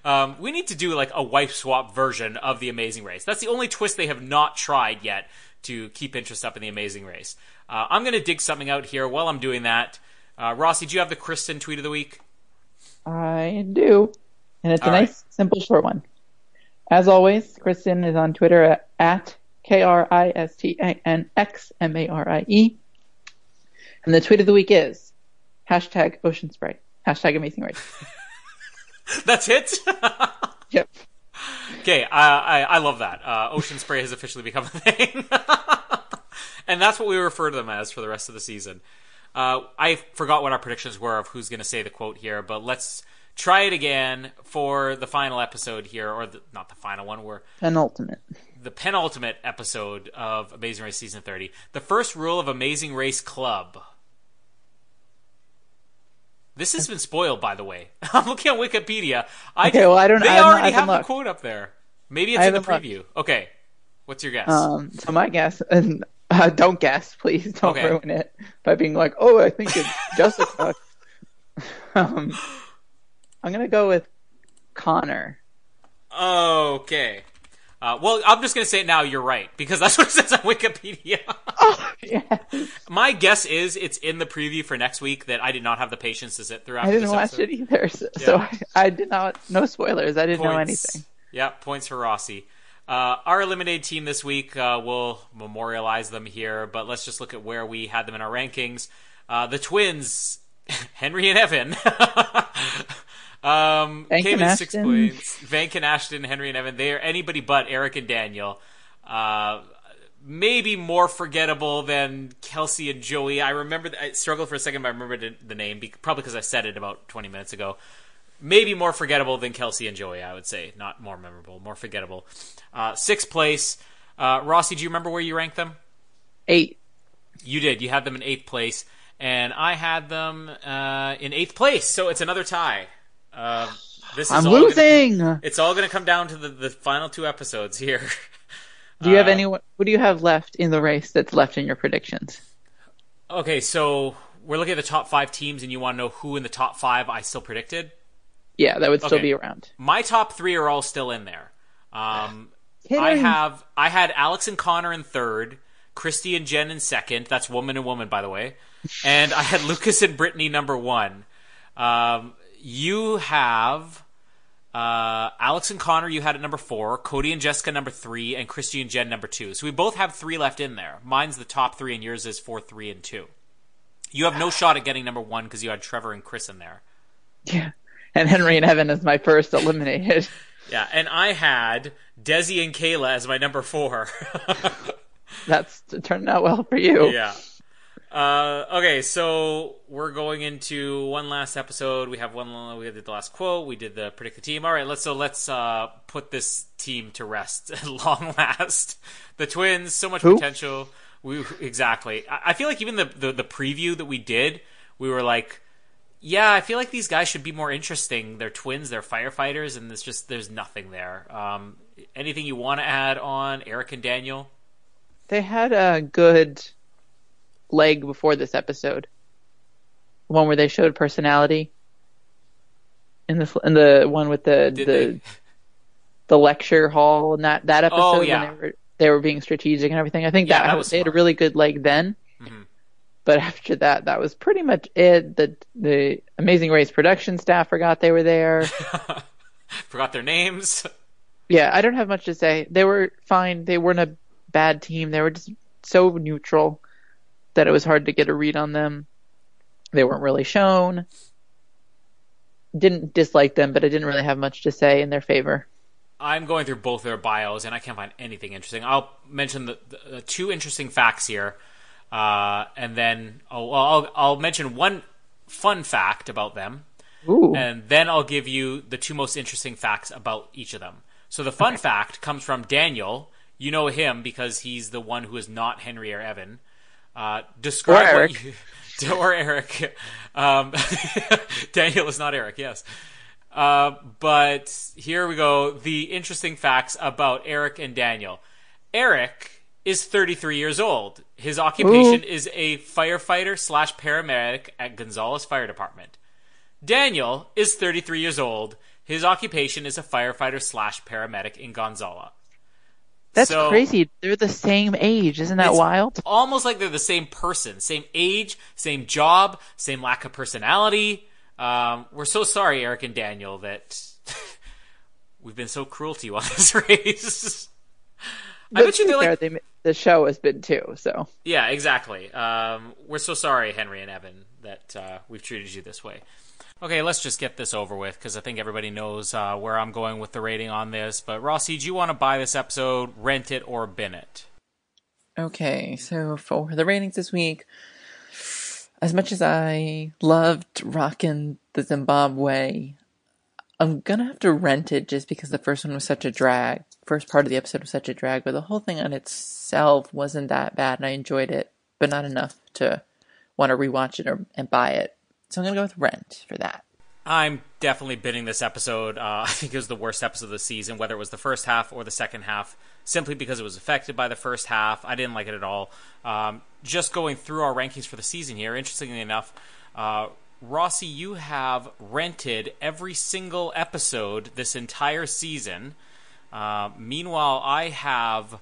Um, we need to do like a wife swap version of the Amazing Race. That's the only twist they have not tried yet to keep interest up in the Amazing Race. Uh, I'm going to dig something out here while I'm doing that. Uh, Rossi, do you have the Kristen tweet of the week? I do. And it's a All nice, simple, short one. As always, Kristen is on Twitter at, at K R I S T A N X M A R I E. And the tweet of the week is hashtag ocean spray. Hashtag amazing race. That's it. Yep. Okay, I, I I love that. Uh, ocean spray has officially become a thing, and that's what we refer to them as for the rest of the season. Uh, I forgot what our predictions were of who's going to say the quote here, but let's try it again for the final episode here, or the, not the final one. We're Penultimate. the penultimate episode of Amazing Race season thirty. The first rule of Amazing Race Club. This has been spoiled, by the way. I'm looking at Wikipedia. I Okay, well, I don't- They I already haven't the quote up there. Maybe it's in the preview. Okay, what's your guess? Um, so my guess, and uh, don't guess, please, don't Okay. ruin it by being like, oh, I think it's Jessica. um, I'm gonna go with Conor. okay. Uh, well, I'm just gonna say it now. You're right because that's what it says on Wikipedia. Oh, yeah. My guess is it's in the preview for next week that I did not have the patience to sit through. I didn't watch episode. it either, so, so I, I did not. No spoilers. I didn't know anything. Yeah, points for Rossi. Uh, our eliminated team this week, uh, we'll memorialize them here, but let's just look at where we had them in our rankings. Uh, the twins, Henry and Evan, um, Vank came in six points. Vank and Ashton, Henry and Evan, they are anybody but Eric and Daniel. Uh, maybe more forgettable than Kelsey and Joey. I remember, I struggled for a second, but I remembered the- the name, probably because I said it about 20 minutes ago maybe more forgettable than Kelsey and Joey, I would say. Not more memorable, more forgettable. Uh, sixth place. Uh, Rossi, do you remember where you ranked them? Eight. You did. You had them in eighth place, and I had them uh, in eighth place. So it's another tie. Uh, this is I'm all gonna- losing. it's all going to come down to the, the final two episodes here. Do you have Uh, anyone? What do you have left in the race that's left in your predictions? okay, so we're looking at the top five teams, and you want to know who in the top five I still predicted. Yeah, that would still Okay. be around. My top three are all still in there. Um, I have I had Alex and Conor in third, Kristi and Jen in second. That's woman and woman, by the way. And I had Lucas and Brittany number one. Um, you have uh, Alex and Conor. You had at number four. Cody and Jessica number three, and Kristi and Jen number two. So we both have three left in there. Mine's the top three, and yours is four, three, and two. You have no shot at getting number one because you had Trevor and Chris in there. Yeah. And Henry and Evan is my first eliminated. Yeah, and I had Desi and Kayla as my number four. That's turned out well for you. yeah. Uh, okay, so we're going into one last episode. We have one. We did the last quote. We did the predict the team. All right, let's so let's uh, put this team to rest at long last. The twins, so much Who? potential. We exactly. I, I feel like even the, the the preview that we did, we were like, yeah, I feel like these guys should be more interesting. They're twins. They're firefighters, and there's just there's nothing there. Um, anything you want to add on Eric and Daniel? They had a good leg before this episode. the One where they showed personality. In the in the one with the Did the they? the lecture hall and that that episode Oh, yeah. when they were they were being strategic and everything. I think Yeah, that, that was they had a really good leg then. Mhm. but after that, that was pretty much it. The the Amazing Race production staff forgot they were there. Forgot their names. yeah, I don't have much to say. They were fine. They weren't a bad team. They were just so neutral that it was hard to get a read on them. They weren't really shown. Didn't dislike them, but I didn't really have much to say in their favor. I'm going through both their bios and I can't find anything interesting. I'll mention the, the, two interesting facts here, uh, and then I'll, I'll, I'll mention one fun fact about them, Ooh. and then I'll give you the two most interesting facts about each of them. So the fun fact comes from Daniel. You know him because he's the one who is not Henry or Evan. Uh, describe Or what you, or Eric. Um, Daniel is not Eric. Yes. Uh, but here we go. The interesting facts about Eric and Daniel. Eric is 33 years old. His occupation is a firefighter slash paramedic at Gonzales Fire Department. Daniel is 33 years old. His occupation is a firefighter slash paramedic in Gonzala. That's So- crazy. They're the same age. Isn't that It's wild? Almost like they're the same person, same age, same job, same lack of personality. Um, we're so sorry, Eric and Daniel, that we've been so cruel to you on this race. I bet you they're like, they, the show has been too. So yeah, exactly. Um, we're so sorry, Henry and Evan, that uh, we've treated you this way. Okay, let's just get this over with because I think everybody knows uh, where I'm going with the rating on this. But Rossi, do you want to buy this episode, rent it, or bin it? Okay, so for the ratings this week, as much as I loved rocking the Zimbabwe, I'm gonna have to rent it just because the first one was such a drag. First part of the episode was such a drag, but the whole thing on itself wasn't that bad, and I enjoyed it, but not enough to want to rewatch it or and buy it. So I'm gonna go with rent for that. I'm definitely bidding this episode. Uh, I think it was the worst episode of the season, whether it was the first half or the second half, simply because it was affected by the first half. I didn't like it at all. Um, just going through our rankings for the season here, interestingly enough, uh, Rossi, you have rented every single episode this entire season. Uh, meanwhile, I have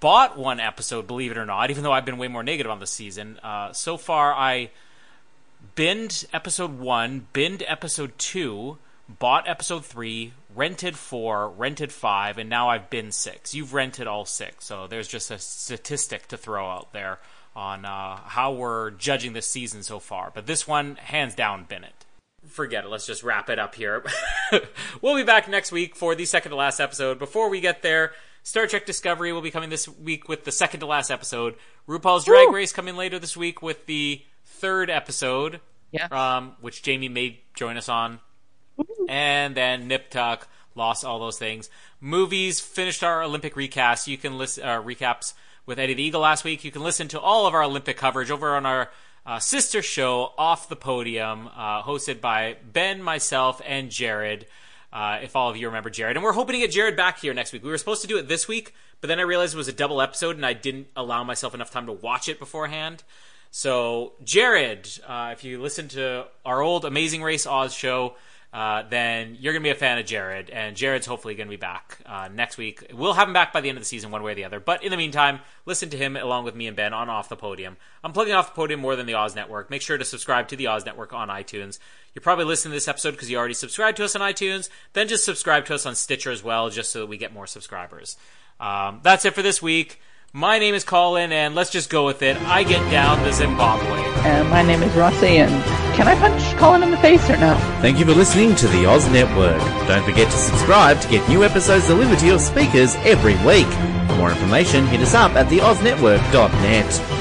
bought one episode, believe it or not, even though I've been way more negative on the season. Uh, so far, I binned episode one, binned episode two, bought episode three, rented four, rented five, and now I've binned six. You've rented all six, so there's just a statistic to throw out there on uh, how we're judging this season so far. But this one, hands down, bin it. Forget it. Let's just wrap it up here. we'll be back next week for the second to last episode. Before we get there, Star Trek Discovery will be coming this week with the second to last episode. RuPaul's Drag Woo! Race coming later this week with the third episode Yeah. um, which Jamie may join us on. And then Nip Tuck, lost all those things. Movies, finished our Olympic recast. You can listen uh, recaps with Eddie the Eagle last week. You can listen to all of our Olympic coverage over on our uh, sister show, Off the Podium, uh, hosted by Ben, myself, and Jared. Uh, if all of you remember Jared, and we're hoping to get Jared back here next week. We were supposed to do it this week, but then I realized it was a double episode, and I didn't allow myself enough time to watch it beforehand. So, Jared, uh, if you listen to our old Amazing Race Oz show, uh, then you're going to be a fan of Jared, and Jared's hopefully going to be back uh, next week. We'll have him back by the end of the season, one way or the other. But in the meantime, listen to him along with me and Ben on Off the Podium. I'm plugging Off the Podium more than the Oz Network. Make sure to subscribe to the Oz Network on iTunes. You're probably listening to this episode because you already subscribed to us on iTunes. Then just subscribe to us on Stitcher as well, just so that we get more subscribers. Um, that's it for this week. My name is Colin, and let's just go with it. I get down the Zimbabwe. And my name is Rossi, and can I punch Colin in the face or no? Thank you for listening to the Oz Network. Don't forget to subscribe to get new episodes delivered to your speakers every week. For more information, hit us up at theoznetwork.net.